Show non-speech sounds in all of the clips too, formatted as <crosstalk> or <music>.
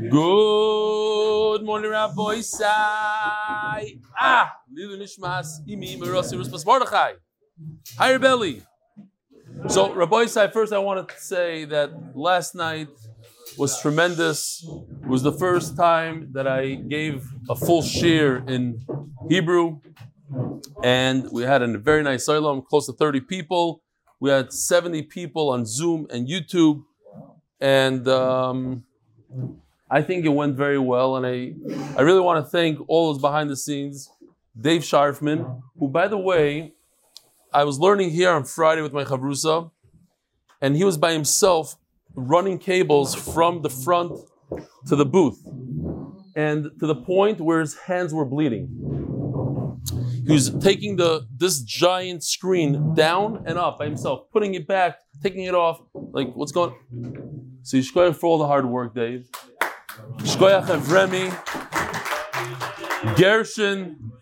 Good morning, Raboisai. Ah, Lilu Nishmas, Imi, Ruspas Mordechai. Hi, Rebelli. So, Raboisai, first I want to say that last night was tremendous. It was the first time that I gave a full share in Hebrew, and we had a very nice Olam, close to 30 people. We had 70 people on Zoom and YouTube, and um, I think it went very well. And I, I really want to thank all those behind the scenes, Dave Sharfman, who, by the way, I was learning here on Friday with my chavrusa, and he was by himself running cables from the front to the booth, and to the point where his hands were bleeding. He was taking the this giant screen down and up by himself, putting it back, taking it off. Like, what's going? So Yishkoyach for all the hard work, Dave. Shkoyach Evremi, Gershon,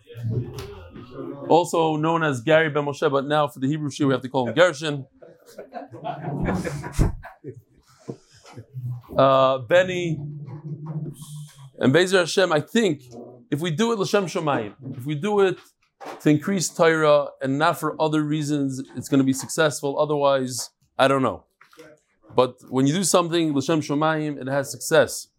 also known as Gary Ben Moshe, but now for the Hebrew Shir we have to call him Gershon. Uh, Benny, and Bezer Hashem, I think if we do it L'Shem Shemayim, if we do it to increase Torah and not for other reasons, it's going to be successful. Otherwise, I don't know. But when you do something L'Shem Shemayim, it has success.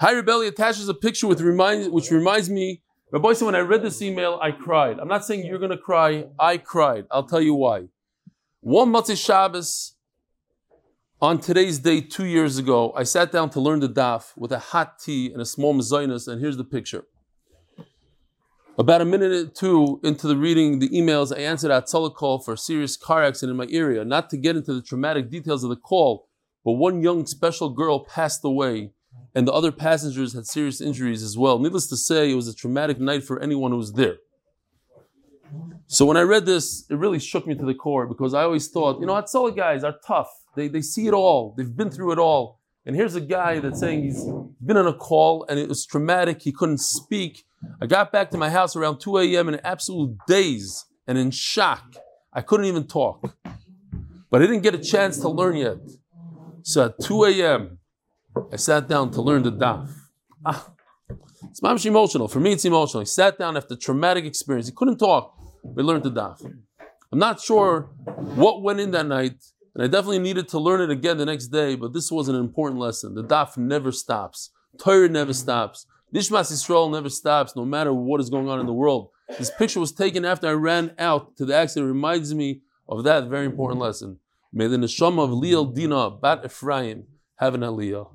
High Rebelli attaches a picture with remind, which reminds me, Rabbi said, when I read this email, I cried. I'm not saying you're going to cry. I cried. I'll tell you why. One Matzah Shabbos, on today's day, two years ago, I sat down to learn the daf with a hot tea and a small mezainis, and here's the picture. About a minute or two into the reading the emails, I answered a call for a serious car accident in my area. Not to get into the traumatic details of the call, but one young special girl passed away, and the other passengers had serious injuries as well. Needless to say, it was a traumatic night for anyone who was there. So when I read this, it really shook me to the core because I always thought, you know, Hatzalah guys are tough. They, they see it all. They've been through it all. And here's a guy that's saying he's been on a call and it was traumatic. He couldn't speak. I got back to my house around 2 a.m. in absolute daze and in shock. I couldn't even talk. But I didn't get a chance to learn yet. So at 2 a.m., I sat down to learn the daf. Ah, it's mamish emotional. For me, it's emotional. He sat down after traumatic experience. He couldn't talk. We learned the daf. I'm not sure what went in that night, and I definitely needed to learn it again the next day, but this was an important lesson. The daf never stops. Torah never stops. Nishmas Yisrael never stops, no matter what is going on in the world. This picture was taken after I ran out to the accident. It reminds me of that very important lesson. May the neshama of Liel Dina Bat Ephraim have an aliyah.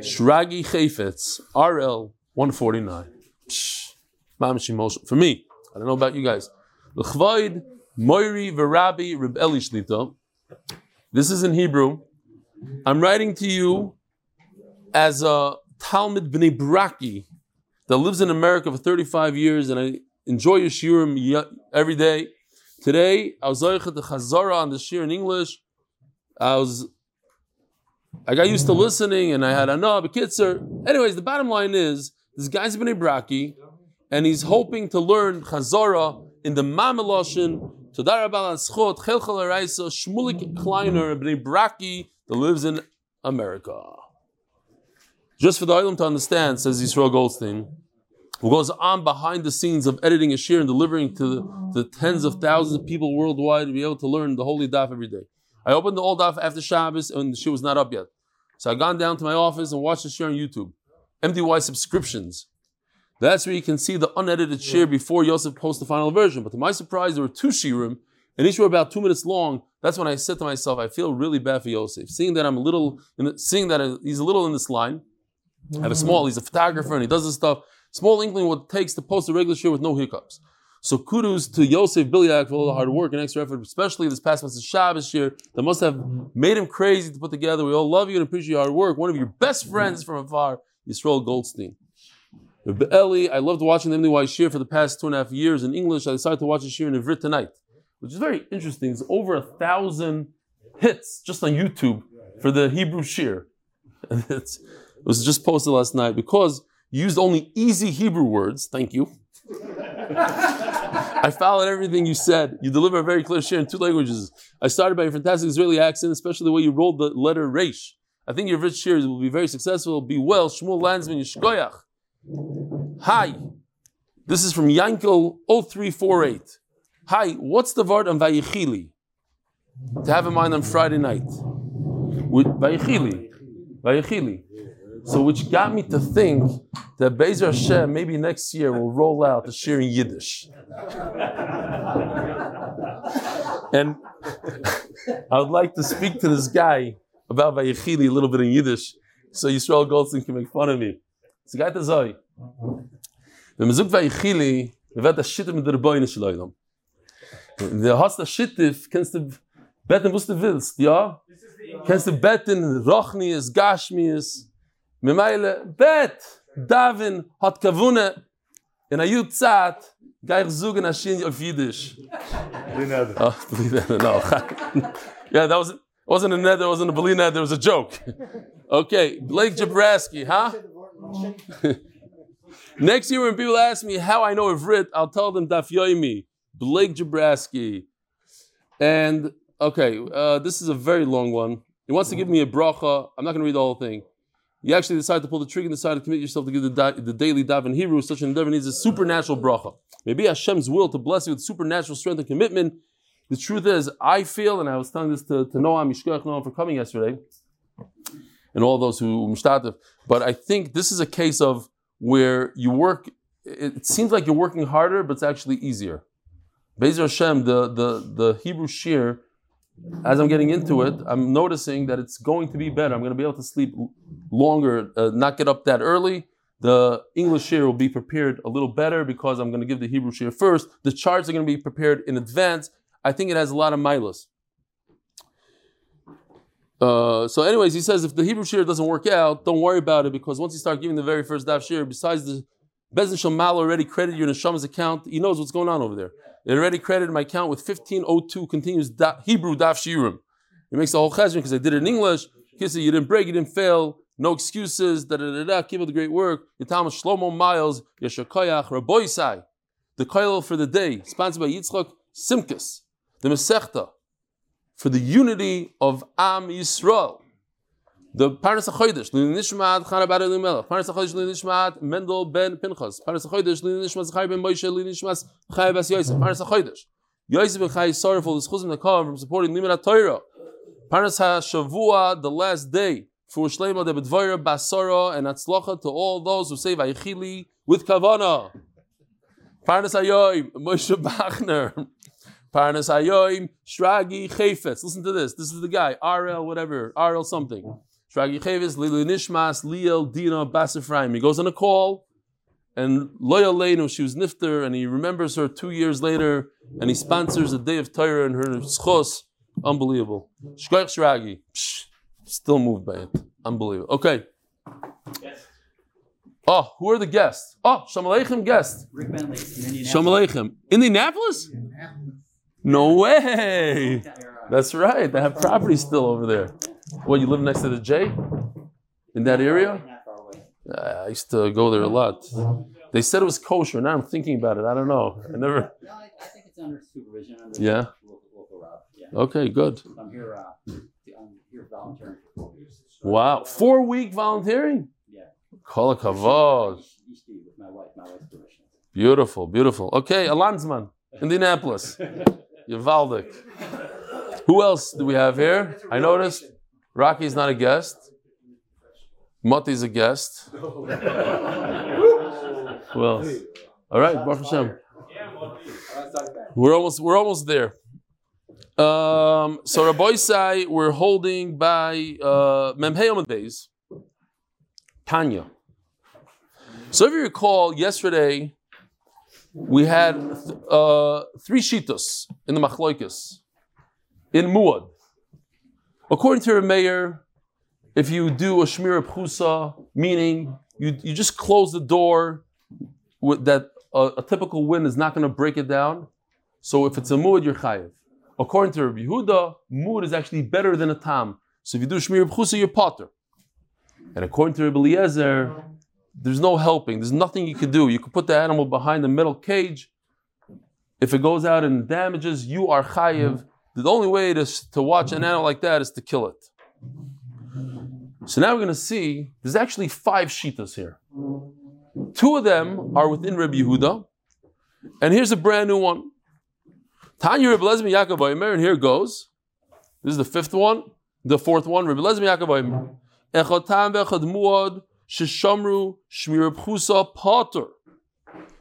Shragi Chafetz, RL 149. For me, I don't know about you guys. L'chvaid Moiri Reb. This is in Hebrew. I'm writing to you as a Talmud Bnei Braki that lives in America for 35 years, and I enjoy your shiurim every day. Today, I was zoichet the Chazara on the shir in English. I was, I got used to listening, and I had a no, bekitzer. Anyways, the bottom line is this guy's Bnei Braki, and he's hoping to learn Chazara in the Mameloshin. Todar Rabban Schot Chelchel Araisa Shmulik Kleiner Bnei Braki that lives in America. Just for the item to understand, says Yisrael Goldstein, who goes on behind the scenes of editing a shir and delivering to the, the tens of thousands of people worldwide to be able to learn the holy daf every day. I opened the old daf after Shabbos and the shir was not up yet. So I gone down to my office and watched the shir on YouTube. MDY subscriptions. That's where you can see the unedited shir before Yosef posts the final version. But to my surprise, there were two shirim, and each were about two minutes long. That's when I said to myself, I feel really bad for Yosef. Seeing that I'm a little, the, seeing that he's a little in this line, I have a mm-hmm. small, he's a photographer and he does this stuff. Small inkling what it takes to post a regular share with no hiccups. So kudos to Yosef Bilyak for all the hard work and extra effort, especially this past month's Shabbos year that must have made him crazy to put together. We all love you and appreciate your hard work. One of your best friends from afar, Yisrael Goldstein. Rabbi Eli, I loved watching the MDY shir for the past two and a half years in English. I decided to watch the shir in Ivrit tonight, which is very interesting. It's over a thousand hits just on YouTube for the Hebrew shir. <laughs> It was just posted last night because used only easy Hebrew words. Thank you. I followed everything you said. You deliver a very clear share in two languages. I started by your fantastic Israeli accent, especially the way you rolled the letter Reish. I think your rich shares will be very successful. Be well. Shmuel Landsman Yishkoyach. Hi. This is from Yankel 0348. Hi, what's the word on Vayichili? To have in mind on Friday night. With Vayichili. Vayichili. So which got me to think that Bezer Hashem maybe next year will roll out the in Yiddish. and I would like to speak to this guy about Vayichili a little bit in Yiddish, so Yisrael Goldstein can make fun of me. It's a guy to say. Wenn man sagt Vayichili, man wird das Schittif mit der Beine schleudern. Der hast das Schittif, kennst du beten, was du willst, ja? Kennst du beten, Rochnies, Gashmies, Memeile, bet, Davin, hat kavune, in a gai ich zugen ashin auf Yiddish. Oh, no. yeah, that was, it. wasn't a nether, it wasn't a belina, there was a joke. Okay, Blake Jabraski, huh? Next year when people ask me how I know Ivrit, I'll tell them Daf Yoimi, Blake Jabraski. And, okay, uh, this is a very long one. He wants to give me a bracha. I'm not going to read the whole thing. You actually decide to pull the trigger and decide to commit yourself to give the, da- the daily daven Hebrew. Such an endeavor needs a supernatural bracha. Maybe Hashem's will to bless you with supernatural strength and commitment. The truth is, I feel, and I was telling this to, to Noam, Mishkach Noam for coming yesterday, and all those who mishtatif, but I think this is a case of where you work, it, it seems like you're working harder, but it's actually easier. Bezer Hashem, the, the, the Hebrew shir, as I'm getting into it, I'm noticing that it's going to be better. I'm going to be able to sleep longer, uh, not get up that early. The English share will be prepared a little better because I'm going to give the Hebrew share first. The charts are going to be prepared in advance. I think it has a lot of milas. Uh, so, anyways, he says if the Hebrew share doesn't work out, don't worry about it because once you start giving the very first daf share, besides the Bezin Shamal already credited your Neshama's account, he knows what's going on over there. It already credited my account with 1502 continuous da- Hebrew daf shirim. It makes the whole cheshbon because I did it in English. Kissa, you didn't break, you didn't fail, no excuses. Da da da da. Keep up the great work. Yitam Shlomo Miles Yeshakoyach Raboisai. The koil for the day, sponsored by Yitzchak Simkus. The Masechta for the unity of Am Yisrael. The Parnas HaChodesh, Lili Nishmat, Chana Bar Elimelech, Parnas HaChodesh, Lili Nishmat, Mendel ben Pinchas, Parnas HaChodesh, Lili Nishmat, Zachai ben Moshe, Lili Nishmat, Chai bas Yosef, Parnas HaChodesh. Yosef ben Chai is sorrowful, the Chuzim Nakam from supporting Limud Torah. Parnas HaShavua, the last day, for Shlema de Bedvara, Basara, and Atzlacha to all those who say Vayichili with Kavana. Parnas Hayoim, Moshe Bochner. Parnas Hayoim, Shragi Chafetz. Listen to this. This is the guy. RL, whatever. RL something. Shragi Chafetz, Lilu Nishmas, Liel, Dina, Bas Ephraim. He goes on a call, and Loya Leinu, she was Nifter, and he remembers her two years later, and he sponsors a day of Torah in her schos. Unbelievable. Shkoich Shragi. Still moved by it. Unbelievable. Okay. Oh, who are the guests? Oh, Shalom Aleichem guest. Rick Bentley Indianapolis. Shalom Aleichem. Indianapolis? No way. That's right. They have property still over there. What, you live next to the J? In that area? Not far away. Uh, I used to go there a lot. They said it was kosher. Now I'm thinking about it. I don't know. I never. No, I, I think it's under supervision. Under Yeah. Local, local route. Yeah. Okay, good. I'm here. Uh, I'm here volunteering. Wow. Four week volunteering? Yeah. Kol kavod. With my wife. My wife's permission. Beautiful, beautiful. Okay, a Landsman, Indianapolis. <laughs> Yavaldik. Who else do we have here? I noticed Rocky's not a guest. Mati's a guest. <laughs> Who else? All right, Baruch Hashem. We're almost we're almost there. Um, so Raboisai, we're holding by uh, Beis, Tanya. So if you recall, yesterday we had uh, three shitos in the machloikas in Muad. According to Meir, if you do a shmira pchusa, meaning you, you just close the door with that a typical wind is not going to break it down. So if it's a muad, you're chayiv. According to Rabbi Yehuda, muad is actually better than a tam. So if you do shmira pchusa, you're potter. And according to Rabbi Eliezer, there's no helping. There's nothing you can do. You can put the animal behind the metal cage. If it goes out and damages, you are chayiv. The only way to, to watch an animal like that is to kill it. So now we're going to see there's actually five shitas here. Two of them are within Rabbi Yehuda, and here's a brand new one. Tanya Rabbi Lezmi Yaakov Omer, and here goes. This is the fifth one, the fourth one. Rabbi Lezmi Yaakov Omer. Echad tam v'echad muad sheshamru shmir pchusa pater.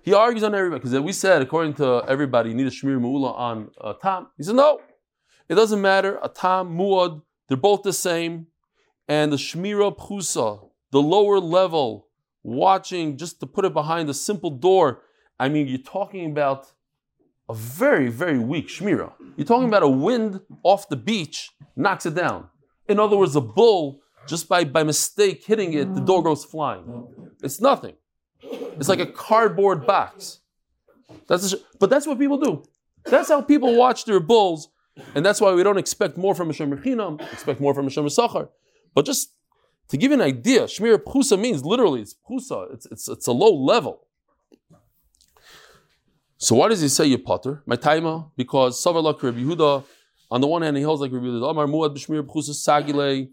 He argues on everybody because we said according to everybody you need a shmir mu'ula on a tam. He said no, it doesn't matter. atam, muad, they're both the same, and the shmira pchusa, the lower level, watching just to put it behind a simple door. I mean, you're talking about a very, very weak shmira. You're talking about a wind off the beach knocks it down. In other words, a bull, just by, by mistake hitting it, the door goes flying. It's nothing. It's like a cardboard box. That's a, but that's what people do. That's how people watch their bulls, and that's why we don't expect more from a Shomer Chinam, expect more from a Shomer Sachar. But just to give you an idea, Shmir Pchusa means literally it's Pchusa, it's, it's, it's a low level. So why does he say you potter? My taima, because Savarlak Rabbi Yehuda, on the one hand he holds like Rabbi Yehuda, Amar Muad B'Shmir Pchusa Sagile.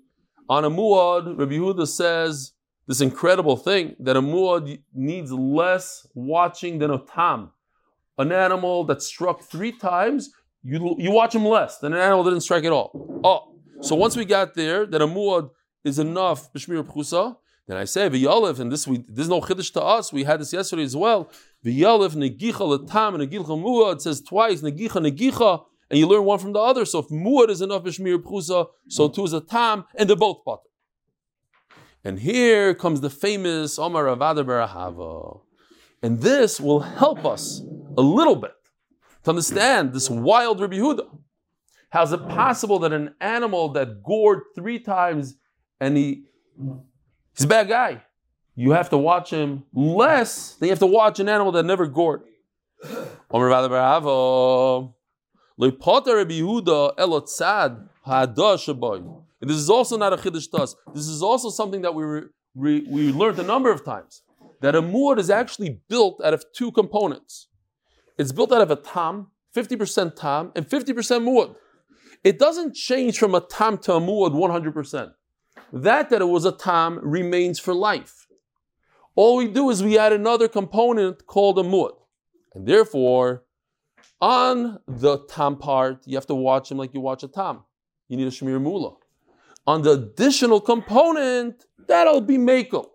On a Muad, Rabbi Yehuda says this incredible thing that a Muad needs less watching than a Tam. An animal that struck three times, you, you watch him less than an animal that didn't strike at all. Oh, so once we got there, that a Muad is enough B'Shmir Pchusa, then I say v'yalev, and this we this is no chiddush to us. We had this yesterday as well. V'yalev negicha letam and negicha muad. It says twice negicha negicha, and you learn one from the other. So if muad is enough b'shmir pchusa, so too is a tam, and they're both potter. And here comes the famous Omar Rav Ada bar Ahava, and this will help us a little bit to understand this wild Rabbi Yehuda. How is it possible that an animal that gored three times and he He's a bad guy. You have to watch him less than you have to watch an animal that never gored. This is also not a chiddush to us. This is also something that we, we, we learned a number of times. That a muad is actually built out of two components. It's built out of a tam, 50% tam, and 50% muad. It doesn't change from a tam to a muad 100% that that it was a tam remains for life. All we do is we add another component called a mud. And therefore, on the tam part, you have to watch him like you watch a tam. You need a shmir mula. On the additional component, that'll be makel.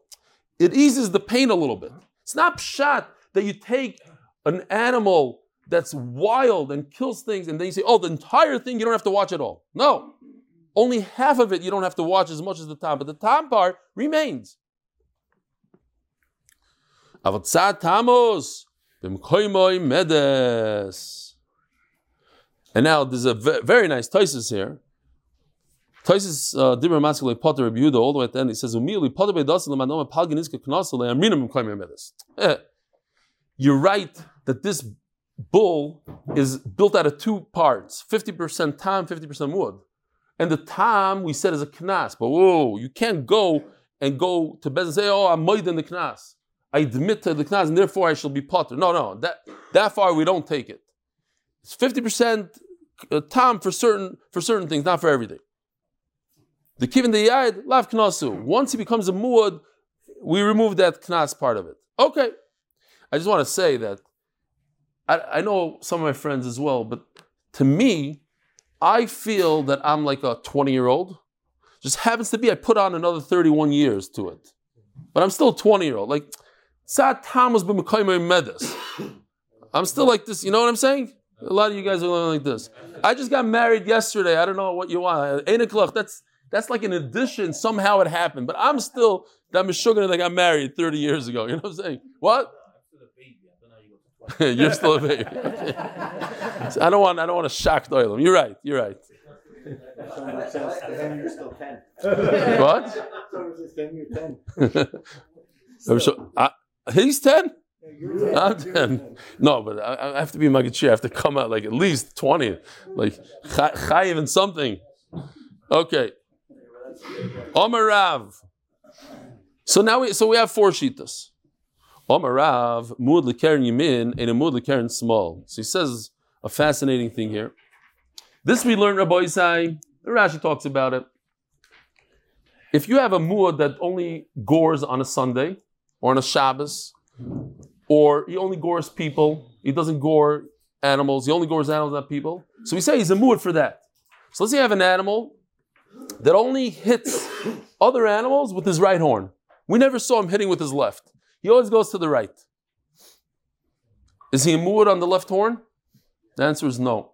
It eases the pain a little bit. It's not pshat that you take an animal that's wild and kills things and then you say, oh, the entire thing you don't have to watch at all. No. Only half of it you don't have to watch as much as the time, but the tam part remains. And now there's a very nice Taisus here. Taisus uh, Dibra Maskele Potter Rebuda all the way at the end. He says, "Umili Potter Bedasil Manoma Palganiska Knasale Aminim Koimer Medes." Eh, you're right that this bull is built out of two parts: fifty percent tam, fifty percent wood. And the tam we said is a knas, but whoa, you can't go and go to Bez and say, oh, I'm made in the knas. I admit to the knas, and therefore I shall be potter. No, no, that that far we don't take it. It's fifty percent uh, tam for certain for certain things, not for everything. The kivin the yad lav knasu. Once he becomes a muad, we remove that knas part of it. Okay, I just want to say that I, I know some of my friends as well, but to me, I feel that I'm like a 20 year old. Just happens to be I put on another 31 years to it. But I'm still a 20 year old. Like, Sat Thomas Medis. I'm still like this, you know what I'm saying? A lot of you guys are like this. I just got married yesterday. I don't know what you want. Eight o'clock. That's that's like an addition. Somehow it happened. But I'm still that Meshuggah that got married 30 years ago. You know what I'm saying? What? <laughs> You're still a baby. so I don't want. I don't want to shock the. You're right. You're right. 10. What? <laughs> You're 10. so, uh, he's ten. I'm ten. No, but I, I have to be Magachir. I have to come out like at least twenty, like chayiv and something. Okay. Omarav. So now we so we have four shitas. Omarav, Mud Lekaren Yamin, and a Mud Lekaren Small. So he says a fascinating thing here. This we learn, Rabbi Isai, Rashi talks about it. if you have a muad that only gores on a Sunday or on a Shabbos, or he only gores people, he doesn't gore animals, he only gores animals, not people. So we say he's a muad for that. So let's say you have an animal that only hits other animals with his right horn. We never saw him hitting with his left. He always goes to the right. Is he a muad on the left horn? The answer is no.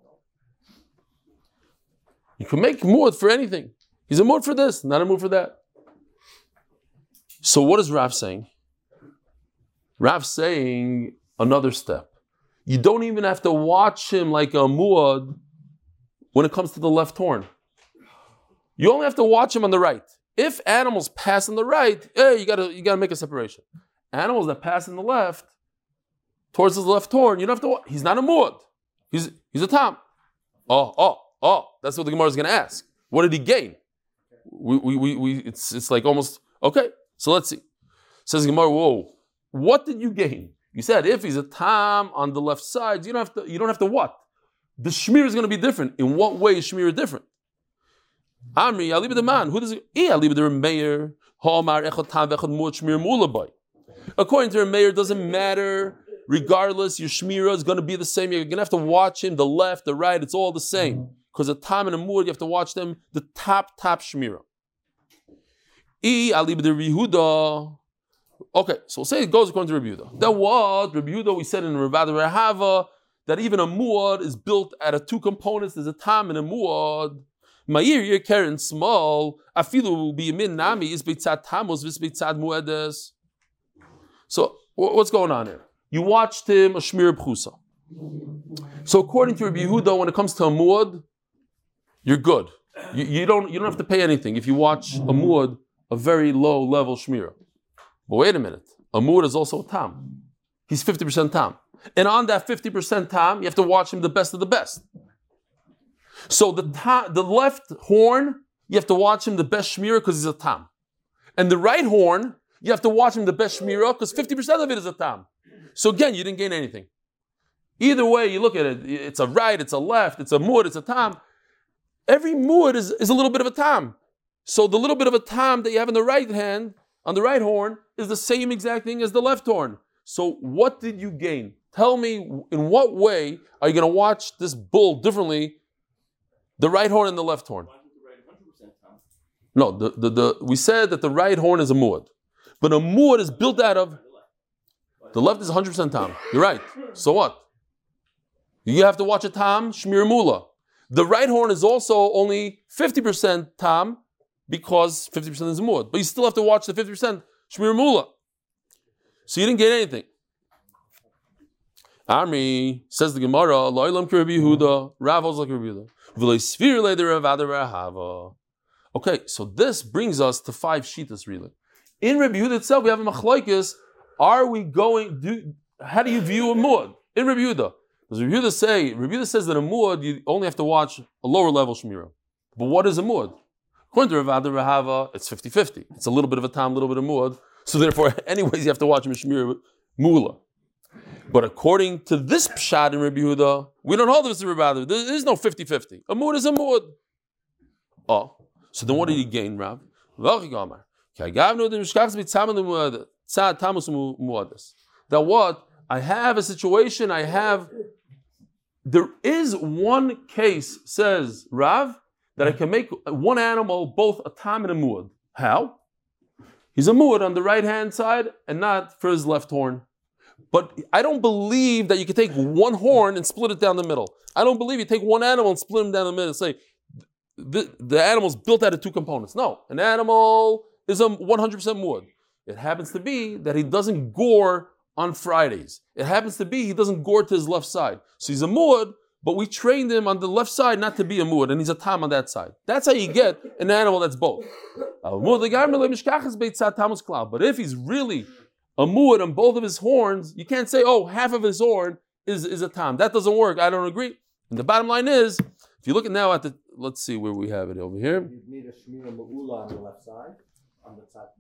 You can make muad for anything. He's a muad for this, not a muad for that. So what is Rav saying? Rav saying another step. You don't even have to watch him like a muad when it comes to the left horn. You only have to watch him on the right. If animals pass on the right, hey, you gotta you gotta make a separation. Animals that pass in the left, towards his left horn, you don't have to. He's not a muad. He's he's a tam. Oh oh oh, that's what the Gemara is gonna ask. What did he gain? We we we, we it's it's like almost okay. So let's see. Says Gemara, whoa, what did you gain? You said if he's a tam on the left side, you don't have to. You don't have to what? The shmir is going to be different. In what way is shmir different? Amri, Aliba the man. Who does it? Eh, Aliba the Meir. Hamar echad tam vechad muad shmir mulaboy. According to the Meir, it doesn't matter. Regardless, your shmira is going to be the same. You're going to have to watch him, the left, the right. It's all the same. Mm-hmm. Because a tam and a muad, you have to watch them. The top, top shmira. E Aliba the Yehuda. Okay, so we'll say it goes according to Yehuda. That what Rabbi Yehuda we said in Rav Ada bar Ahava that even a muad is built out of two components. There's a tam and a muad. Ma'ir your keren small. Afilu will be min nami is beitzat tamos vis beitzat muedes. So wh- what's going on here? You watched him a shmir b'chusa. So according to Rabbi Yehuda, when it comes to a muad, you're good. You, you don't you don't have to pay anything if you watch a muad a very low level shmira. But wait a minute, a muad is also a tam. He's 50% tam. And on that 50% tam, you have to watch him the best of the best. So the the left horn, you have to watch him the best shmira because he's a tam. And the right horn, you have to watch him the best shmira because 50% of it is a tam. So again, you didn't gain anything. Either way you look at it, it's a right, it's a left, it's a muad, it's a tam. Every muad is, is a little bit of a tam. So the little bit of a tam that you have in the right hand, on the right horn, is the same exact thing as the left horn. So what did you gain? Tell me in what way are you going to watch this bull differently, the right horn and the left horn? No, the, the, the, we said that the right horn is a muad. But a muad is built out of, the left is 100% tam. You're right. So what? You have to watch a tam, shmir mula. The right horn is also only 50% tam because 50% is muad. But you still have to watch the 50% shmir mula. So you didn't get anything. Amri says the Gemara, Loilam Rabbi Yehuda, Rav was like. Okay, so this brings us to five shitas really. In Rabbi Yehuda itself, we have a machlokes. Are we going? Do, how do you view a muad in Rabbi Yehuda? Does Rabbi Yehuda say? Rabbi Yehuda says that a muad you only have to watch a lower level shmira. But what is a muad? According to Rav Rahava, it's 50-50. It's a little bit of a tam, a little bit of muad. So therefore, <laughs> anyways, you have to watch him shmira mula. But according to this pshat in Rabbi Yehuda, we don't hold this to Rabbi. There is no 50-50. A muad is a muad. Oh, so then what did he gain, Rav? That what? I have a situation, I have. There is one case, says Rav, that I can make one animal both a tam and a muad. How? He's a muad on the right hand side and not for his left horn. But I don't believe that you can take one horn and split it down the middle. I don't believe you take one animal and split him down the middle and say, the, the animal's built out of two components. No, an animal is a 100% muad. It happens to be that he doesn't gore on Fridays. It happens to be he doesn't gore to his left side. So he's a muad, but we trained him on the left side not to be a muad, and he's a tam on that side. That's how you get an animal that's both. But if he's really a muad on both of his horns, you can't say, oh, half of his horn is, is a tam. That doesn't work. I don't agree. And the bottom line is, if you look at now at the, let's see where we have it over here. You need a shmira ma'ula on the left side, on the top.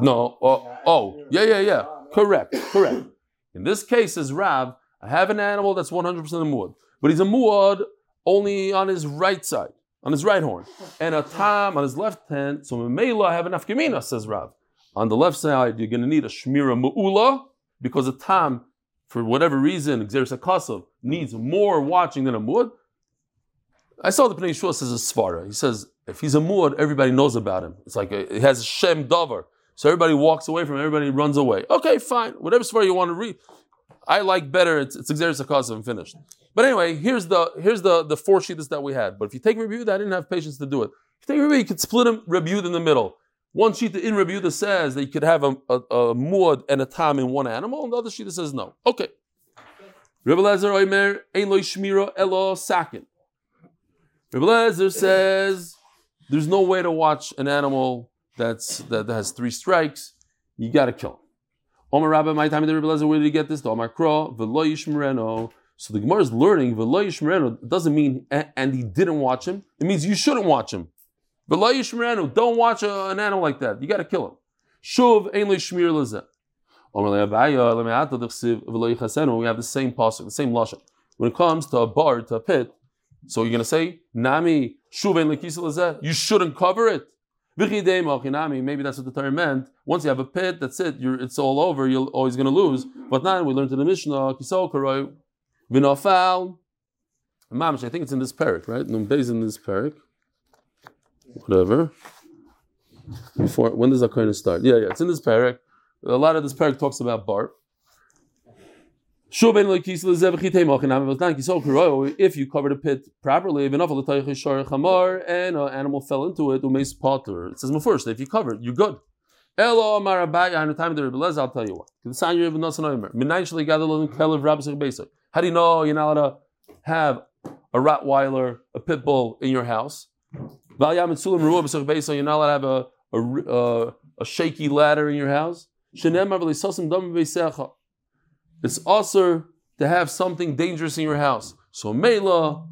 No, oh, oh, yeah, oh, yeah, yeah. Correct, correct. In this case, as Rav, I have an animal that's 100% a muad, but he's a muad only on his right side. on his right horn, and a tam on his left hand. So Mamela I have an afkamina, says Rav. On the left side, you're going to need a shmira mu'ula because a tam, for whatever reason, Xeris needs more watching than a mud. I saw the Pnei Yehoshua says a svara. He says if he's a mud, everybody knows about him. It's like uh, a, it has a shem davar, so everybody walks away from him. Everybody runs away. Okay, fine. Whatever svara you want to read, I like better. It's it's Xeris and finished. But anyway, here's the here's the the four sheets that we had. But if you take review, I didn't have patience to do it. If you take review, you could split them review in the middle. One sheet in review that says that you could have a, a, a muad and a tam in one animal, and the other sheet says no. Okay. Rebbe Lezer Oimer Ein Lo Shmira Elo Sakin. Rebbe Lezer says there's no way to watch an animal that's that, that has three strikes. You got to kill him. Omar Rabbi, my time in the Rebbe where did he get this? Omar Kro Velo. So the Gemara is learning Velo doesn't mean and he didn't watch him. It means you shouldn't watch him. Yishmerenu. Don't watch a, an animal like that. You got to kill him. Shuv ein shmir lezeh. We have the same pasuk, the same lashon. When it comes to a bar, to a pit, so you're going to say, Nami, You shouldn't cover it. Maybe that's what the Torah meant. Once you have a pit, that's it. You're, it's all over. You're always going to lose. But now we learned in the Mishnah, kisol karoi, vinofal. I think it's in this parak, right? Numbez in this parak whatever. Before when does Akoina start? Yeah, yeah, it's in this parak. A lot of this parak talks about bar. If you cover the pit properly, and an animal fell into it, it says first, if you cover it, you're good. Elo the time the I'll tell you what. How do you know you're not allowed to have a Rottweiler, a pit bull in your house? You're not allowed to have a, a, a, a shaky ladder in your house. It's also to have something dangerous in your house. So Mela,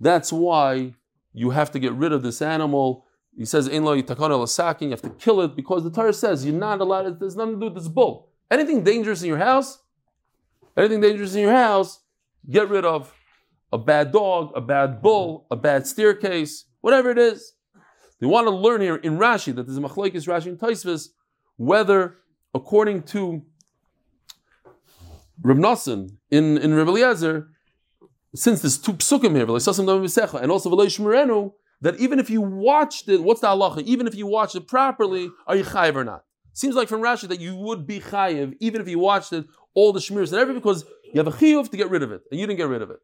that's why you have to get rid of this animal. He says, you have to kill it because the Torah says you're not allowed, it has nothing to do with this bull. Anything dangerous in your house, anything dangerous in your house, get rid of. A bad dog, a bad bull, a bad staircase, whatever it is. They want to learn here in Rashi that there's a machlekes Rashi and Taisvis whether according to Reb Nassan in in Reb Eliezer, since there's two psukim here, and also Shmerenu, that even if you watched it, what's the halacha? Even if you watched it properly, are you chayiv or not? Seems like from Rashi that you would be chayiv even if you watched it all the shmirs and everything because you have a chiyuv to get rid of it and you didn't get rid of it.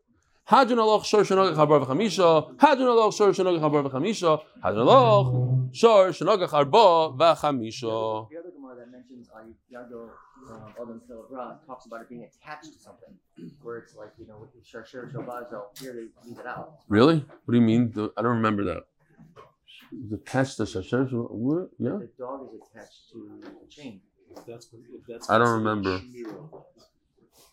Hadran aloch shor shenogach harbar v'chamisha. Hadran aloch shor shenogach harbar v'chamisha. Hadran aloch shor shenogach harbar v'chamisha. The other Gemara that mentions on Yado Odom uh, Silabra talks about it being attached to something, where it's like you know with the shor shor shobazo. Oh, here they leave it out. Really? What do you mean? I don't remember that. It's attached to shasher. What? Yeah. The dog is attached to a chain. If that's, if that's I don't remember.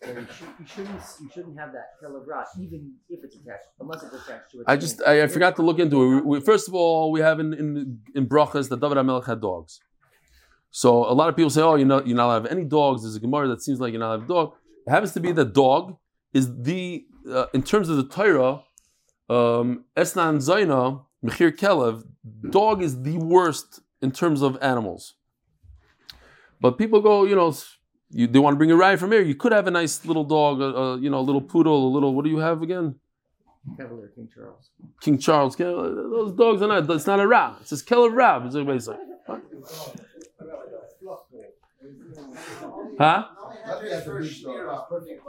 So you, should, you shouldn't you shouldn't have that kilogram even if it's attached, unless it's attached to a I just I, I forgot to look into it. We, we, first of all, we have in in, in brachas that David Hamelech had dogs. So a lot of people say, "Oh, you know, you're not allowed to have any dogs." There's a gemara that seems like you're not allowed to have a dog. It happens to be that dog is the uh, in terms of the Torah, um, Esnan Zaina Mechir Kelev. Dog is the worst in terms of animals. But people go, you know, you, they want to bring a ride from here. You could have a nice little dog, a, a, you know, a little poodle, a little. What do you have again? Cavalier King Charles. King Charles. Uh, those dogs are not. It's not a rab. It's says Keller rab. It's basically. What? Huh?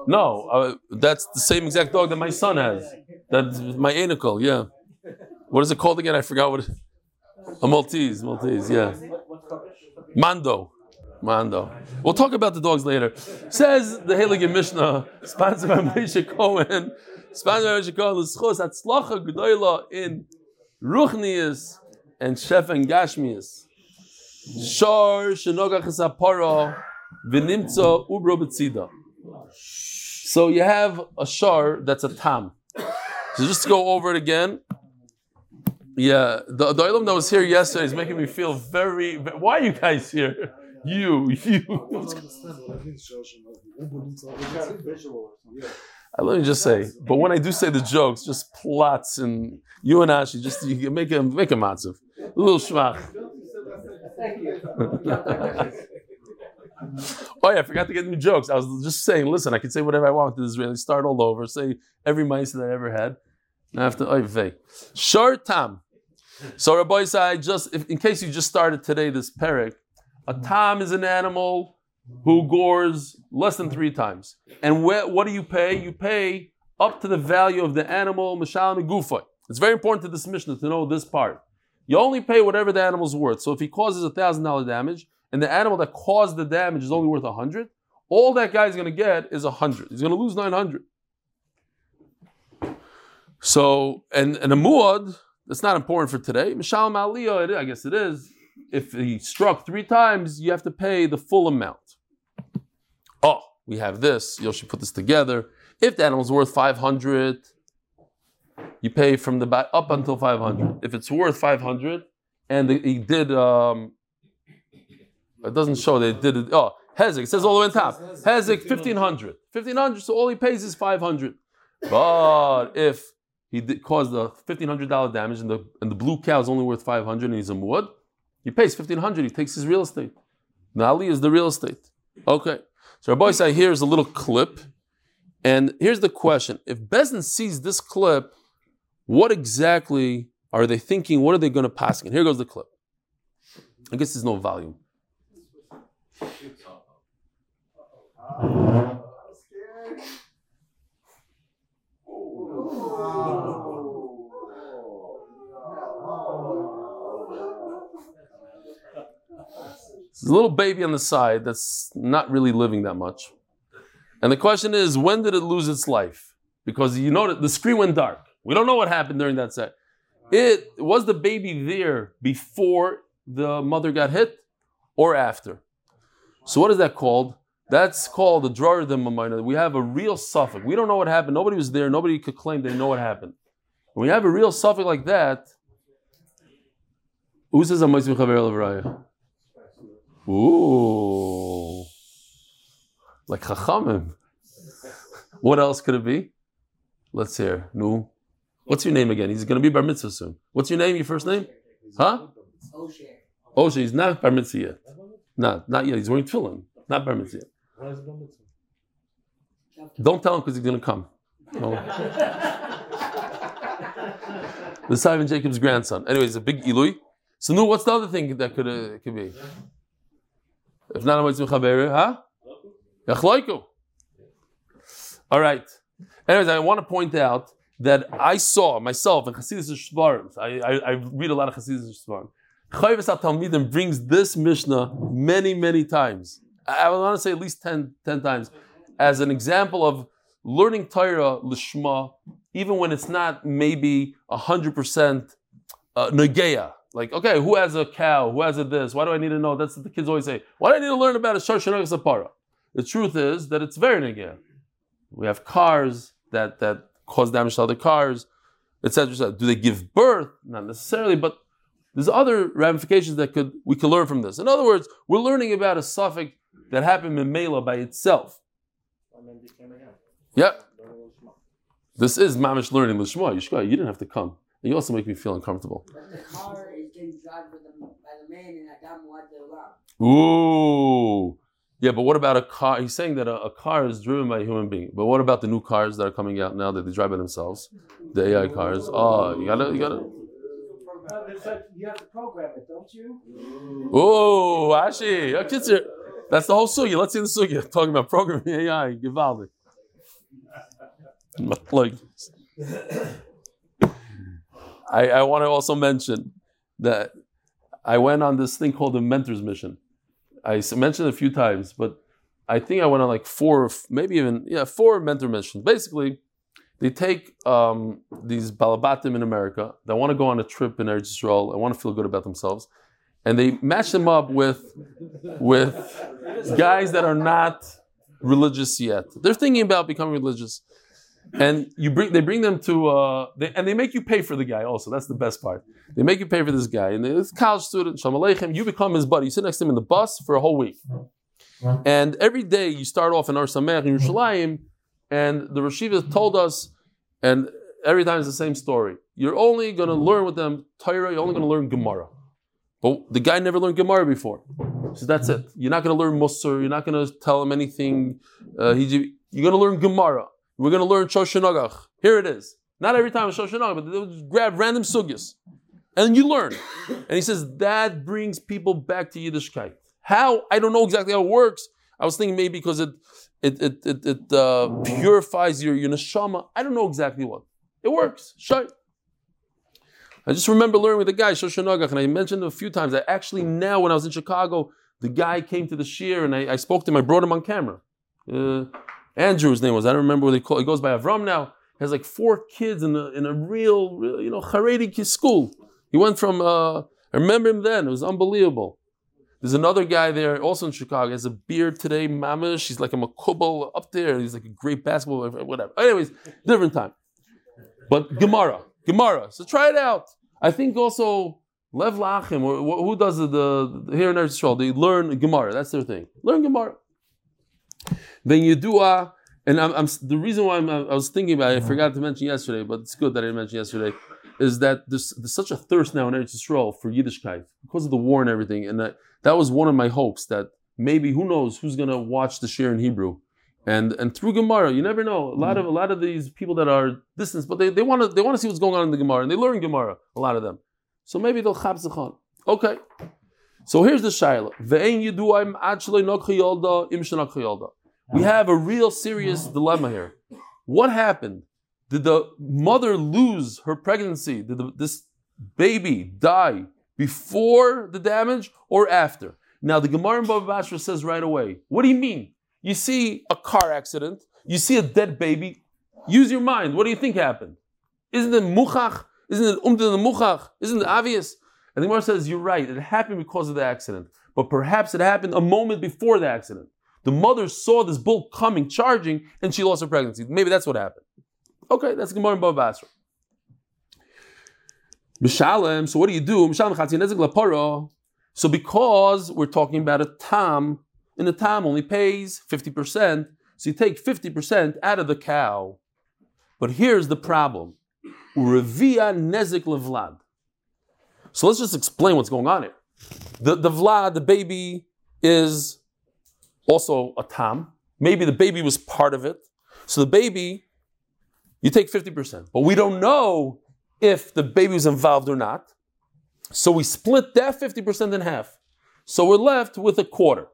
No, uh, that's the same exact dog that my son has. That's my anicle. Yeah. What is it called again? I forgot what. It, a Maltese. Maltese. Yeah. Mando. Mando. We'll talk about the dogs later. Says the Heilige Mishnah, sponsored by Moshe Cohen, sponsored by Moshe Cohen, L'schos Hatzlacha G'doyla in Ruchnius and Shef and Gashmius. Shor Shenogach Esapara V'nimtza Ubro B'tzida. So you have a shar that's a tam. So just to go over it again. Yeah, the, the that was here yesterday is making me feel very. Why are you guys here? You, <laughs> you. visual or something. Uh, Let me just say, but when I do say the jokes, just plots and you and Ashi, just you can make a make a matzav, a little schmach. <laughs> Oh yeah, I forgot to get new jokes. I was just saying, listen, I can say whatever I want to the Israeli, start all over, say every mice that I ever had. Now I have to oy vey. Short time. So Rabbi I just if, in case you just started today this parak, a tam is an animal who gores less than three times. And what do you pay? You pay up to the value of the animal, mashal and gufa. It's very important to this Mishnah to know this part. You only pay whatever the animal's worth. So if he causes a thousand dollar damage, and the animal that caused the damage is only worth a hundred, all that guy's going to get is a hundred. He's going to lose nine hundred. So, and and a muad, that's not important for today. Mishal Maliyah, I guess it is. If he struck three times, you have to pay the full amount. Oh, we have this. You should put this together. If the animal's worth 500, you pay from the back up until 500. If it's worth 500, and he did, um, it doesn't show they did it. Oh, Hezek, it says all the way on top. Hezek, 1500. 1500, so all he pays is 500. But if he did, caused a $1,500 damage and the, and the blue cow is only worth 500 and he's a muad, he pays 1500 he takes his real estate. Nali is the real estate. Okay. So Rabbi say here's a little clip. And here's the question. If Bezdin sees this clip, what exactly are they thinking? What are they going to pass? And here goes the clip. I guess there's no volume. There's a little baby on the side that's not really living that much. And the question is, when did it lose its life? Because you know that the screen went dark. We don't know what happened during that set. It was the baby there before the mother got hit or after. So what is that called? That's called the drawer the mamina. We have a real safek. We don't know what happened. Nobody was there. Nobody could claim they know what happened. When we have a real safek like that, who says a Ooh, like chachamim. What else could it be? Let's hear. No. What's your name again? He's going to be bar mitzvah soon. What's your name? Your first name? Huh? Osher. He's not bar mitzvah yet. Not, not yet. He's wearing tefillin. Not bar mitzvah yet. Why is it bar mitzvah? Don't tell him because he's going to come. No. <laughs> the Simon Jacob's grandson. Anyways, a big ilui. So, no, what's the other thing that could uh, could be? If not mitzvah chabere, huh? Yachloiku. All right. Anyways, I want to point out that I saw myself in Chassidus Shvarim. I, I, I read a lot of Chassidus Shvarim. Chayvus Talmidim brings this Mishnah many, many times. I, I want to say at least 10, 10 times as an example of learning Torah lishma, even when it's not maybe hundred percent uh, negeya. Like, okay, who has a cow? Who has a this? Why do I need to know? That's what the kids always say. Why do I need to learn about a Shoshanag Sapara? The truth is that it's very negeya. We have cars that that cause damage to other cars, etc. Et do they give birth? Not necessarily, but there's other ramifications that could we could learn from this. In other words, we're learning about a safek that happened in Mela by itself. Again. Yep. This is mamish learning. Yishka, you didn't have to come. You also make me feel uncomfortable. But the car is getting driven with the, by the man and Adam Wad Ooh. Yeah, but what about a car? He's saying that a, a car is driven by a human being. But what about the new cars that are coming out now that they drive by themselves? The AI cars. Oh, you gotta, you gotta. Uh, like you have to program it, don't you? Ooh, Ashi, your kids are. That's the whole sugi. Let's see the sugi. <laughs> Talking about programming AI. Givaldi. Like, I, I want to also mention that I went on this thing called the Mentor's Mission. I mentioned a few times, but I think I went on like four, maybe even yeah, four mentor missions. Basically, they take um, these balabatim in America that want to go on a trip in Eretz Yisrael and want to feel good about themselves, and they match them up with with guys that are not religious yet. They're thinking about becoming religious, and you bring they bring them to uh, they, and they make you pay for the guy. Also, that's the best part. They make you pay for this guy, and this college student, Shalom Aleichem, you become his buddy. You sit next to him in the bus for a whole week, and every day you start off in Ohr Somayach in Yerushalayim. and the Rashiva told us, and every time it's the same story. You're only going to learn with them Torah. You're only going to learn Gemara. But the guy never learned Gemara before, so that's it. You're not going to learn Musar. You're not going to tell him anything. Uh, he, you're going to learn Gemara. We're going to learn Shoshanagach. Here it is. Not every time Shoshanagach, but they'll just grab random sugyas. And you learn. And he says that brings people back to Yiddishkeit. How? I don't know exactly how it works. I was thinking maybe because it it it it, it uh, purifies your, your neshama. I don't know exactly what. It works. Sure. I just remember learning with a guy, Shoshanagach, and I mentioned a few times. I actually now, when I was in Chicago, the guy came to the shiur and I, I spoke to him. I brought him on camera. Uh, Andrew, his name was. I don't remember what they call. He goes by Avram now. Has like four kids in a, in a real, real you know, Haredi school. He went from. Uh, I remember him then. It was unbelievable. There's another guy there, also in Chicago. Has a beard today, mamish. He's like a makubal up there. He's like a great basketball, whatever. Anyways, different time. But Gemara, Gemara. So try it out. I think also Lev L'Achim, who does the, the, the here in Eretz Yisrael, they learn Gemara. That's their thing. Learn Gemara. Then Yedua, uh, and I'm, I'm, the reason why I'm, i was thinking about it, I uh-huh. forgot to mention yesterday, but it's good that I didn't mention yesterday, is that there's, there's such a thirst now in Eretz Yisrael for Yiddishkeit because of the war and everything, and that that was one of my hopes that maybe who knows who's going to watch the shiur in Hebrew. And, and through Gemara, you never know. A lot mm-hmm. of a lot of these people that are distant, but they, they want to they want to see what's going on in the Gemara, and they learn Gemara. A lot of them, so maybe they'll chap on. Okay, so here's the shaila. We have a real serious dilemma here. What happened? Did the mother lose her pregnancy? Did the, this baby die before the damage or after? Now the Gemara in Bava Basra says right away. What do you mean? You see a car accident, you see a dead baby. Use your mind. What do you think happened? Isn't it muchach? Isn't it umdin muchach? Isn't it obvious? And the Gemara says you're right. It happened because of the accident, but perhaps it happened a moment before the accident. The mother saw this bull coming, charging, and she lost her pregnancy. Maybe that's what happened. Okay, that's Gemara in Bava Basra. Mishalem, so what do you do? So because we're talking about a tam, and the tam only pays 50%, so you take 50% out of the cow. But here's the problem. Revia nezik levlad. So let's just explain what's going on here. The, the vlad, the baby, is also a tam. Maybe the baby was part of it. So the baby, you take 50%. But we don't know if the baby was involved or not. So we split that 50% in half. So we're left with a quarter.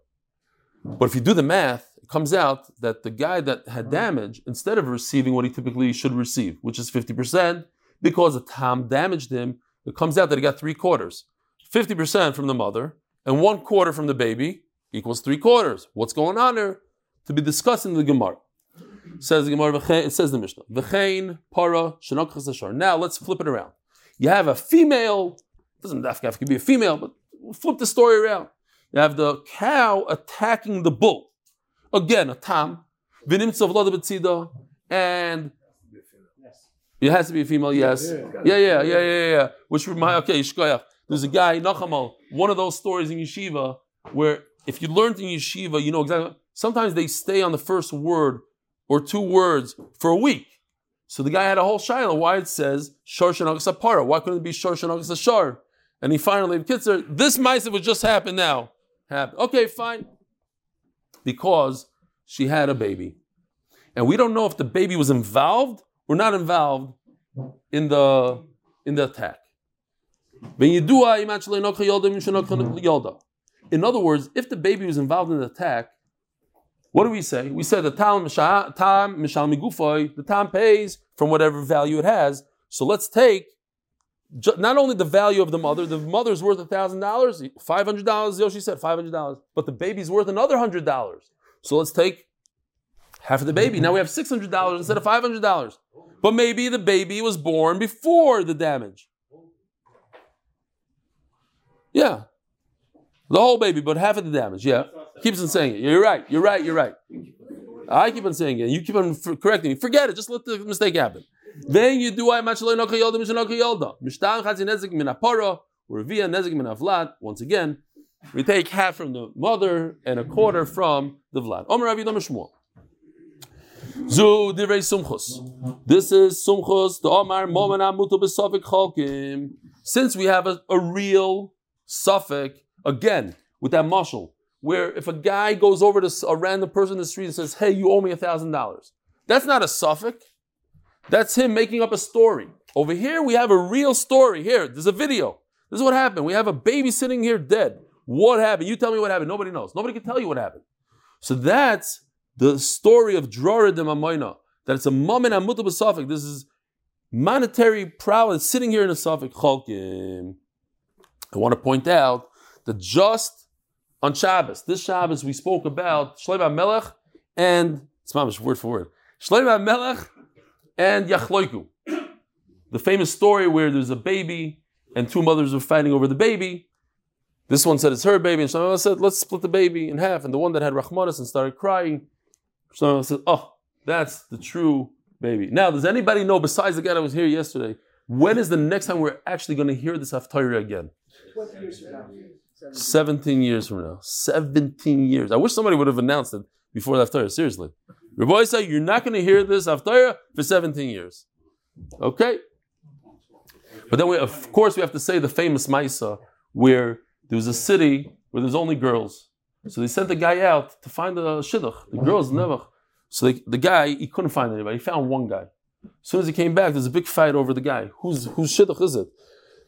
But if you do the math, it comes out that the guy that had damage, instead of receiving what he typically should receive, which is 50%, because the tam damaged him, it comes out that he got three quarters. 50% from the mother and one quarter from the baby equals three quarters. What's going on there? To be discussed in the Gemara. Says the Gemara, it says the Mishnah. V'chein para Now let's flip it around. You have a female, doesn't have to be a female, but we'll flip the story around. You have the cow attacking the bull. Again, a tam. And it has to be a female, yes. Yeah, yeah, yeah, yeah, yeah. Which remind okay, There's a guy, Nachamal, one of those stories in yeshiva where if you learned in yeshiva, you know exactly. Sometimes they stay on the first word or two words for a week. So the guy had a whole shiloh why it says Shor Para. Why couldn't it be Shor Shar? And he finally, Kitzer, this mice would just happen now. Happen. Okay, fine. Because she had a baby. And we don't know if the baby was involved or not involved in the in the attack. In other words, if the baby was involved in the attack, what do we say? We said the tam mishal migufoy, the tam pays from whatever value it has. So let's take not only the value of the mother, the mother's worth a thousand dollars, five hundred dollars. Yoshi said five hundred dollars, but the baby's worth another hundred dollars. So let's take half of the baby. Now we have six hundred dollars instead of five hundred dollars. But maybe the baby was born before the damage. Yeah, the whole baby, but half of the damage. Yeah, keeps on saying it. You're right. You're right. You're right. I keep on saying it. You keep on correcting me. Forget it. Just let the mistake happen. Then you do I matchalei noka yolda mishanoka yolda. Mishtan chatzin nezik min apara or via nezik min avlat. Once again, we take half from the mother and a quarter from the vlad. Omer Rav Yidam Shmuel. Zu divrei sumchus. This is sumchus. The Omar momen amutu besofik cholkim. Since we have a, a real safek again with that muscle, where if a guy goes over to a random person in the street and says, "Hey, you owe me a thousand dollars," that's not a safek. That's him making up a story. Over here, we have a real story. Here, there's a video. This is what happened. We have a baby sitting here dead. What happened? You tell me what happened. Nobody knows. Nobody can tell you what happened. So that's the story of Drora de Mamoina. That it's a moment amutab safek. This is monetary prowess sitting here in a safek. Cholkim. I want to point out that just on Shabbos, this Shabbos we spoke about Shlomo Melech and it's mamish word for word. Shlomo Melech and Yachloiku. The famous story where there's a baby and two mothers are fighting over the baby. This one said it's her baby, and Shlomo said, let's split the baby in half. And the one that had Rachmanis and started crying, Shlomo said, oh, that's the true baby. Now, does anybody know, besides the guy that was here yesterday, when is the next time we're actually going to hear this Haftarah again? 20 years from now. 17 years from now. 17 years. I wish somebody would have announced it before the Haftarah, seriously. Rabbi said, you're not going to hear this Haftarah for 17 years. Okay? But then, we, of course, we have to say the famous Maisa where there was a city where there's only girls. So they sent the guy out to find the shidduch. The girls never. So they, the guy, he couldn't find anybody. He found one guy. As soon as he came back, there's a big fight over the guy. Who's, whose shidduch is it?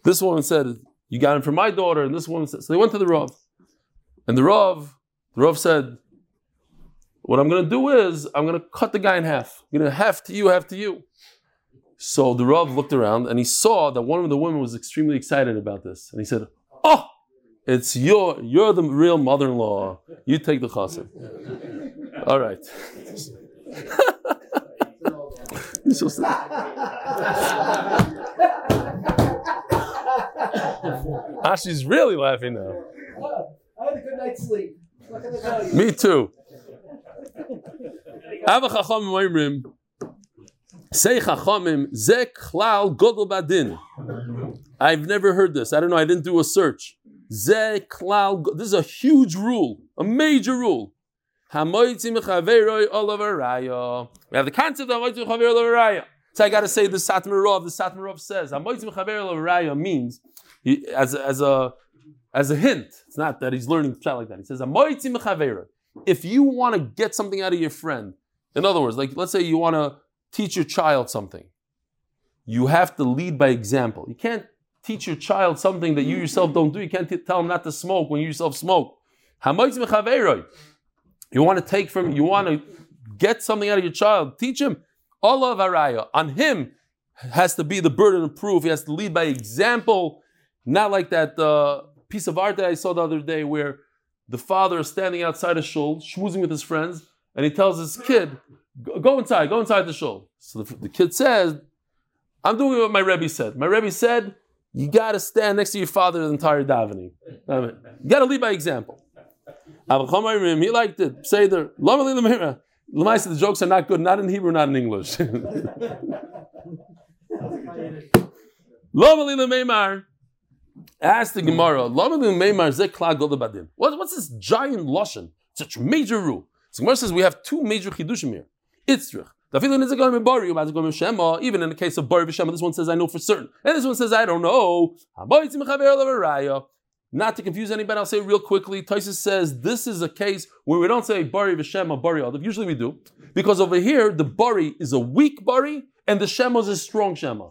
This woman said, You got him for my daughter. And this woman said, So they went to the Rav. And the Rav, the Rav said, What I'm going to do is, I'm going to cut the guy in half. I'm going to half to you, half to you. So the Rav looked around and he saw that one of the women was extremely excited about this. And he said, Oh, it's your, you're the real mother-in-law. You take the chassid. <laughs> All right. <laughs> <laughs> You're sad. Ah, she's really laughing now. I had a good night's sleep. What can I tell you? Me too. Ava chachamim oimrim, say chachamim, ze klal godel badin. I've never heard this. I don't know. I didn't do a search. Ze klal. This is a huge rule, a major rule. Hamoitzi mechaveroi olav araya. We have the concept of hamoitzi mechaveroi olav araya. So I got to say the Satmar Rav. The Satmar Rav says hamoitzi mechaveroi olav araya means he, as a, as a as a hint. It's not that he's learning pshat like that. He says. If you want to get something out of your friend, in other words, like let's say you want to teach your child something, you have to lead by example. You can't teach your child something that you yourself don't do. You can't t- tell him not to smoke when you yourself smoke. You want to take from, you want to get something out of your child, teach him. olav araya. On him has to be the burden of proof. He has to lead by example, not like that uh, piece of art that I saw the other day where the father is standing outside a shul, schmoozing with his friends, and he tells his kid, "Go- inside, go inside the shul. So the, the kid says, I'm doing what my Rebbe said. My Rebbe said, You got to stand next to your father the entire davening. I mean, you got to lead by example. He liked it. Say the Lamaisa, the jokes are not good, not in Hebrew, not in English. <laughs> Lomali Meimar. Ask the Gemara, What- What's this giant Lashon? Such major rule. So Gemara says we have two major Chidushim here. Itzrich. Even in the case of Bari V'Shema, this one says I know for certain. And this one says I don't know. Not to confuse anybody, I'll say real quickly. Tosfos says this is a case where we don't say Bari V'Shema, Bari Adif. Usually we do. Because over here, the Bari is a weak Bari and the Shema is a strong Shema.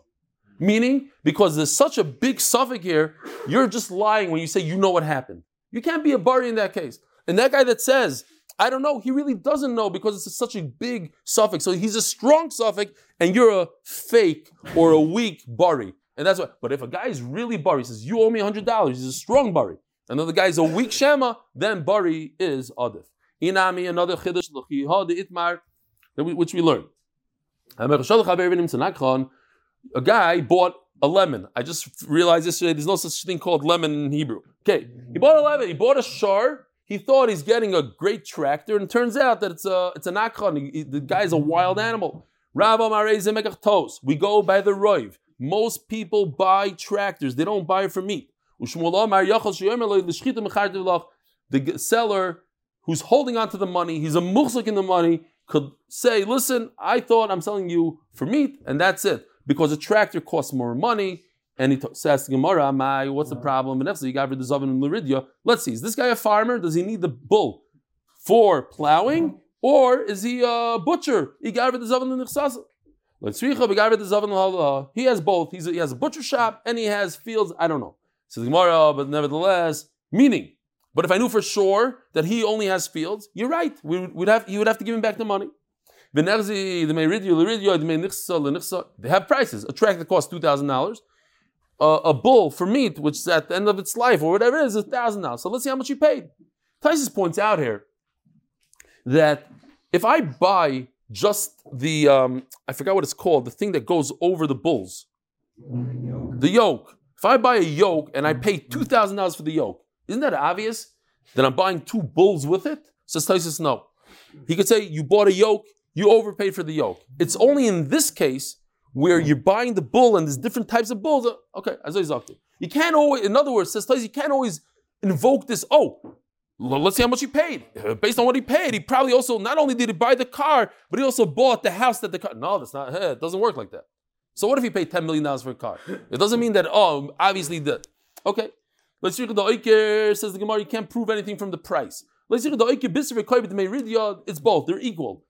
Meaning, because there's such a big safek here, you're just lying when you say you know what happened. You can't be a Bari in that case. And that guy that says, I don't know, he really doesn't know because it's such a big safek. So he's a strong safek and you're a fake or a weak Bari. And that's what, but if a guy is really Bari, says, You owe me $100, he's a strong Bari. Another guy is a weak Shema, then Bari is Adif. Inami, another Chiddush, the Itmar, which we learn. A guy bought a lemon. I just realized yesterday there's no such thing called lemon in Hebrew. Okay, he bought a lemon. He bought a shar. He thought he's getting a great tractor, and turns out that it's a it's an akron. He- he- The guy's a wild animal. We go by the roiv. Most people buy tractors. They don't buy it for meat. The seller who's holding on to the money, he's a muhsik in the money. could say, listen, I thought I'm selling you for meat, and that's it. Because a tractor costs more money, and he t- says to Gemara, Amai, what's the problem? And you got rid of Zavin and Luridia. Let's see, is this guy a farmer? Does he need the bull for plowing? Mm-hmm. Or is he a butcher? He got rid of Zavin and Nichsasa. He has both. He's a, he has a butcher shop and he has fields. I don't know. So the Gemara, but nevertheless, meaning. But if I knew for sure that he only has fields, you're right. We would have. You would have to give him back the money. They have prices. A tractor costs two thousand dollars. A bull for meat, which is at the end of its life or whatever it is, is thousand dollars. So let's see how much he paid. Tosfos points out here that if I buy just the um, I forgot what it's called, the thing that goes over the bulls, the yoke. If I buy a yoke and I pay two thousand dollars for the yoke, isn't that obvious that I'm buying two bulls with it? Says Tosfos, no. He could say you bought a yoke, you overpaid for the yoke. It's only in this case where you're buying the bull and there's different types of bulls. Uh, okay, as I You can't always, in other words, says you can't always invoke this. Oh, let's see how much he paid. Uh, based on what he paid, he probably also not only did he buy the car, but he also bought the house that the car. No, that's not. <laughs> It doesn't work like that. So what if he paid ten million dollars for a car? It doesn't mean that. Oh, obviously the. Okay, let's see the oiker says the Gemara. You can't prove anything from the price. Let's see the oiker It's both. They're equal.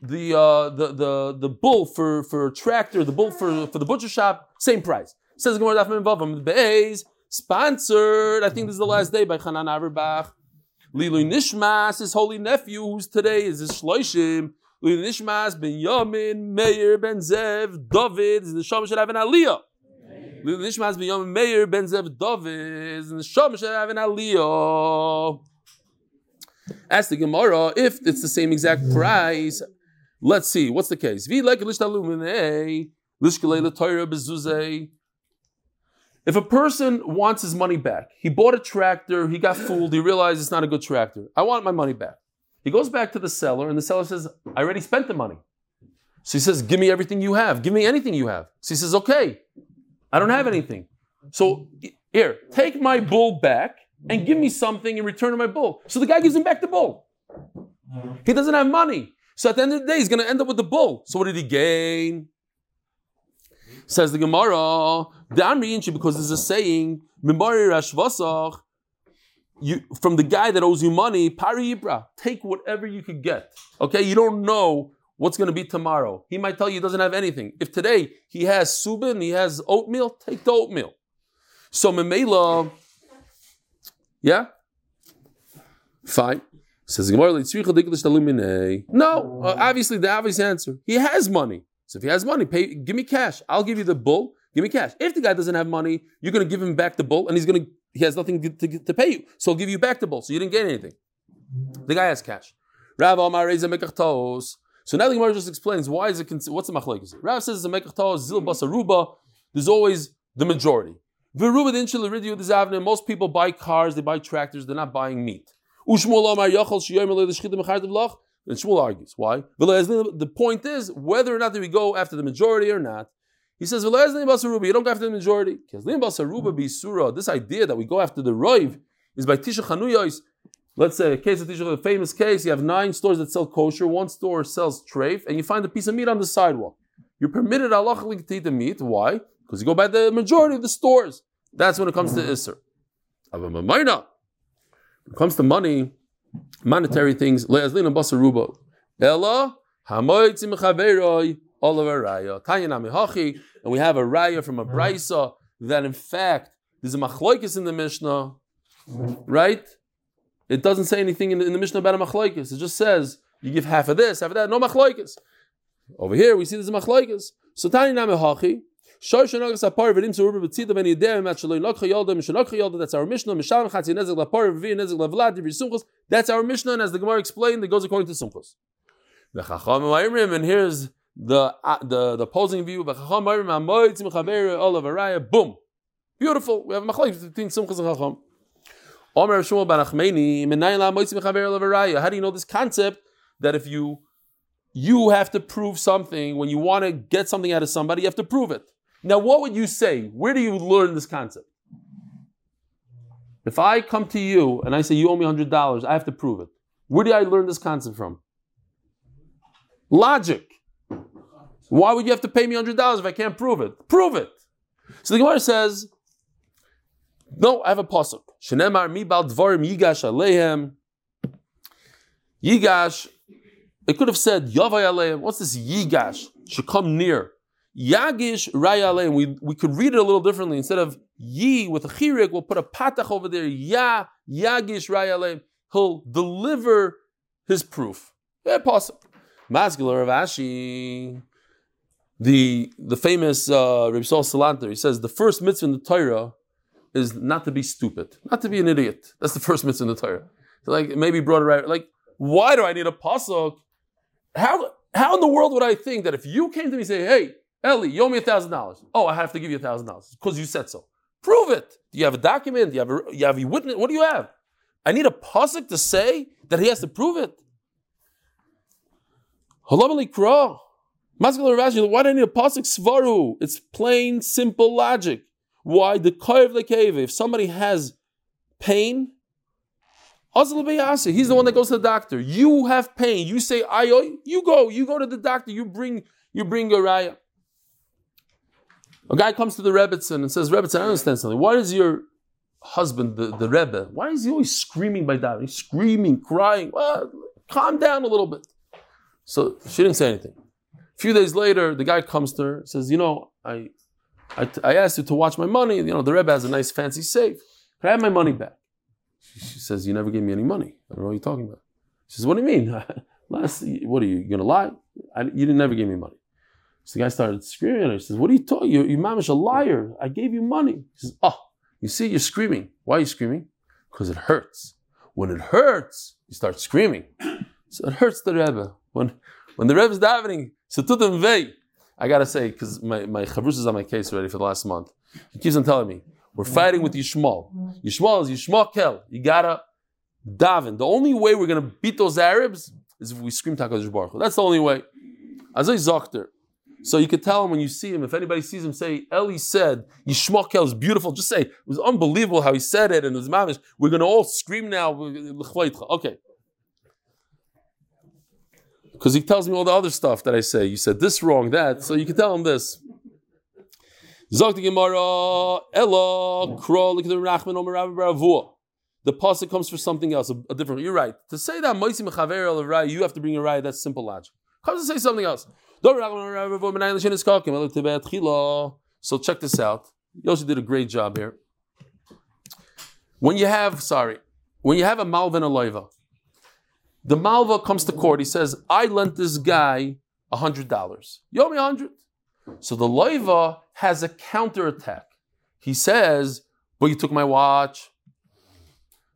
The uh, the the the bull for for a tractor, the bull for for the butcher shop, same price. Says Gemara Dafim Vavam Beis sponsored. I think this is the last day by Hanan Averbuch. Lilu Nishmas, his holy nephew, who's today is his Shloishim. Lilu Nishmas Binyamin, Meir ben Zev, David, is the Shom should have an Aliyah. Lilu Nishmas Binyamin, Meir ben Zev, David, is the Shom should have an Aliyah. Ask the Gemara if it's the same exact mm-hmm. price. Let's see, what's the case? Vi like lishtalumine, eh? lishkalei l'toyra bezuzei. If a person wants his money back, he bought a tractor, he got fooled, he realized it's not a good tractor. I want my money back. He goes back to the seller, and the seller says, I already spent the money. So he says, Give me everything you have. Give me anything you have. So he says, Okay, I don't have anything. So here, take my bull back and give me something in return of my bull. So the guy gives him back the bull. Mm-hmm. He doesn't have money. So at the end of the day, he's going to end up with the bull. So what did he gain? Says the Gemara, the Amri because there's a saying, you, from the guy that owes you money, pari ibra, take whatever you could get. Okay, you don't know what's going to be tomorrow. He might tell you he doesn't have anything. If today he has subin, he has oatmeal, take the oatmeal. So memela, yeah, fine. Says no, uh, obviously the obvious answer. He has money. So if he has money, pay, give me cash. I'll give you the bull. Give me cash. If the guy doesn't have money, you're going to give him back the bull, and he's going to he has nothing to, to, to, pay you, so he'll give you back the bull. So you didn't get anything. The guy has cash. Rav Amar. So now the Gemara just explains why is it what's the machlekes? Rav says it's a mekachtos zil basaruba. There's always the majority. Most people buy cars, they buy tractors, they're not buying meat. And Shmuel argues. Why? The point is whether or not we go after the majority or not. He says, You don't go after the majority. This idea that we go after the Roiv is by Tisha Chanuyos. Let's say a case of Tisha, a famous case, you have nine stores that sell kosher, one store sells treif, and you find a piece of meat on the sidewalk. You're permitted halachically to eat the meat. Why? Because you go by the majority of the stores. That's when it comes to mm-hmm. Isser. When it comes to money, monetary things. Ella hamoitzim chaveroi olav raya. And we have a raya from a brisa that in fact there's a machloikis in the Mishnah, right? It doesn't say anything in the, in the Mishnah about a machloikis. It just says you give half of this, half of that. No machloikis. Over here we see there's a machloikis. So Tanya nami hachi. That's our Mishnah. That's our Mishnah, and as the Gemara explained, it goes according to Sumchos. And here's the uh, the the opposing view. Boom, beautiful. We have a machlokes between Sumchos and Chacham. How do you know this concept that if you you have to prove something when you want to get something out of somebody, you have to prove it. Now, what would you say? Where do you learn this concept? If I come to you and I say you owe me hundred dollars, I have to prove it. Where do I learn this concept from? Logic. Why would you have to pay me $100 if I can't prove it? Prove it. So the Gemara says, no, I have a pasuk. Shenemar mi bal dvarim yigash aleihem. Yigash, it could have said yavay aleihem. What's this yigash? Should come near. Yagish raya aleihem. We, we could read it a little differently. Instead of yi with a chirik, we'll put a patach over there. Ya, yagish raya aleihem. He'll deliver his proof. Yeah. Mascular of Ashi. The, the famous uh, Rabbi Saul Salanter, he says the first mitzvah in the Torah is not to be stupid, not to be an idiot. That's the first mitzvah in the Torah. So like maybe brought it right. Like, why do I need a pasuk? How how in the world would I think that if you came to me and say, "Hey, Eli, you owe me a thousand dollars," oh, I have to give you a thousand dollars because you said so. Prove it. Do you have a document? Do you have a, you have a witness? What do you have? I need a pasuk to say that he has to prove it. Halam Maskal Rashi, why do I need a pasuk svaru? It's plain, simple logic. Why the koyev lekeve? If somebody has pain, he's the one that goes to the doctor. You have pain. You say ayoy. You go. You go to the doctor. You bring. You bring your raya. A guy comes to the Rebbitzin and says, Rebbitzin, I understand something. Why is your husband, the, the Rebbe, why is he always screaming by that? He's screaming, crying. Well, calm down a little bit. So she didn't say anything. A few days later, the guy comes to her, says, You know, I, I, I asked you to watch my money. You know, the Rebbe has a nice fancy safe. Can I have my money back? She, she says, You never gave me any money. I don't know what you're talking about. She says, What do you mean? <laughs> Last, what are you, you going to lie? I, you didn't never give me money. So the guy started screaming at her. He says, What are you talking? You, you mamish a liar. I gave you money. He says, Oh, you see, you're screaming. Why are you screaming? Because it hurts. When it hurts, you start screaming. <clears throat> So it hurts the Rebbe. When, when the Rebbe is davening, Setutim vei. I gotta say, because my, my chavrus is on my case already for the last month. He keeps on telling me, we're fighting with Yishmael. Yishmael is Yishmael Kel. You gotta daven. The only way we're gonna beat those Arabs is if we scream Takadosh Baruch That's the only way. Azay Zokter. So you could tell him when you see him, if anybody sees him, say, Eli said, Yishmael is beautiful. Just say, it was unbelievable how he said it, and was mamish. We're gonna all scream now. Okay. Because he tells me all the other stuff that I say. You said this wrong, that. So you can tell him this. Zok the Gemara, Ella, Kro, look at the Rachman, Omer The pasuk comes for something else, a, a, different. You're right. To say that Moisi Mechaver you have to bring a Rai. That's simple logic. Comes to say something else. So check this out. Yoshi did a great job here. When you have, sorry, when you have a malva and a Aloiva, the Malva comes to court. He says, I lent this guy $100. You owe me 100 So the Loiva has a counterattack. He says, But you took my watch.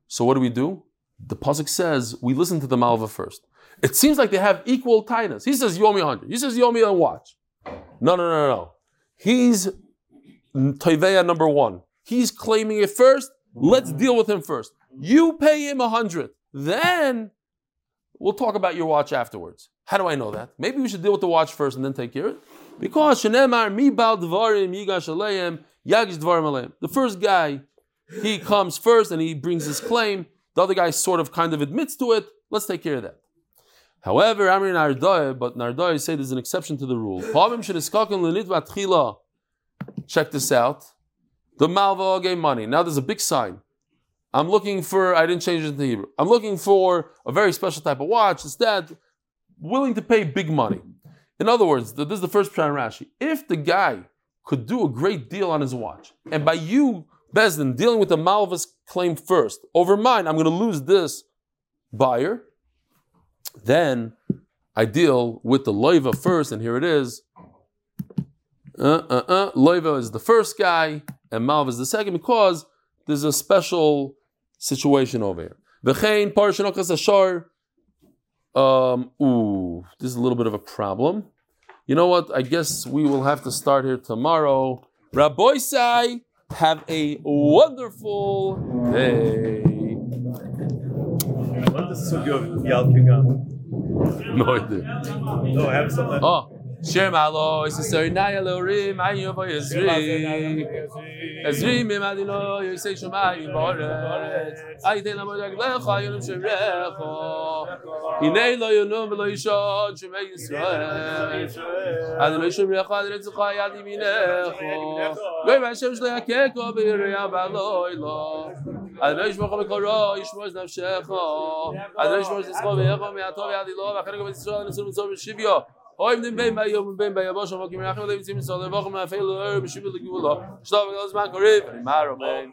So what do we do? The Pasuk says, We listen to the Malva first. It seems like they have equal tightness. He says, You owe me 100 He says, You owe me a watch. No, no, no, no. He's Toiveya number one. He's claiming it first. Let's deal with him first. You pay him a 100 Then We'll talk about your watch afterwards. How do I know that? Maybe we should deal with the watch first and then take care of it. Because Shenemar mi bal dvarim yigash aleim yagish dvarim aleim. The first guy, he comes first and he brings his claim. The other guy sort of kind of admits to it. Let's take care of that. However, Amri Nardoy, but Nardoy say there's an exception to the rule. Check this out. The Malva gave money. Now there's a big sign. I'm looking for, I didn't change it into Hebrew. I'm looking for a very special type of watch. Instead, willing to pay big money. In other words, this is the first Pran Rashi. If the guy could do a great deal on his watch, and by you, Bezdin, dealing with the Malvis claim first, over mine, I'm going to lose this buyer, then I deal with the Loiva first, and here it is. Uh, uh, uh. Loiva is the first guy, and Malva is the second, because there's a special situation over here. V'chein parashanokas ashar. Um, ooh, this is a little bit of a problem. You know what? I guess we will have to start here tomorrow. Raboisai, have a wonderful day. What is the sugi of Yal Kigam? No idea. No, I have some. Oh. שם אלו איז זיי נאי אלו רי מיין יוב איז רי אז רי מיין מאדי לא יוי זיי שו מאיי בור איי דיין מאד גל חיין שו רף אינה לא יונו בלא ישא שו מיי ישראל אז לא ישו מיי חאדר צו חיי די מינה חו גוי מאן שם שלא יקה קו ביר יא בלוי לא אז לא ישמו חו בקורו ישמו אז נפשך אז לא ישמו זסקו ביחו מיה טוב יא די לא ואחרי גם ישראל נסו מצו בשביו Oim dem ben bei yom ben bei yavosh mo kim rachim levim tzim sol vokh ma fel er b'shivyo legula. Shtav gaz man korev. Maro ben.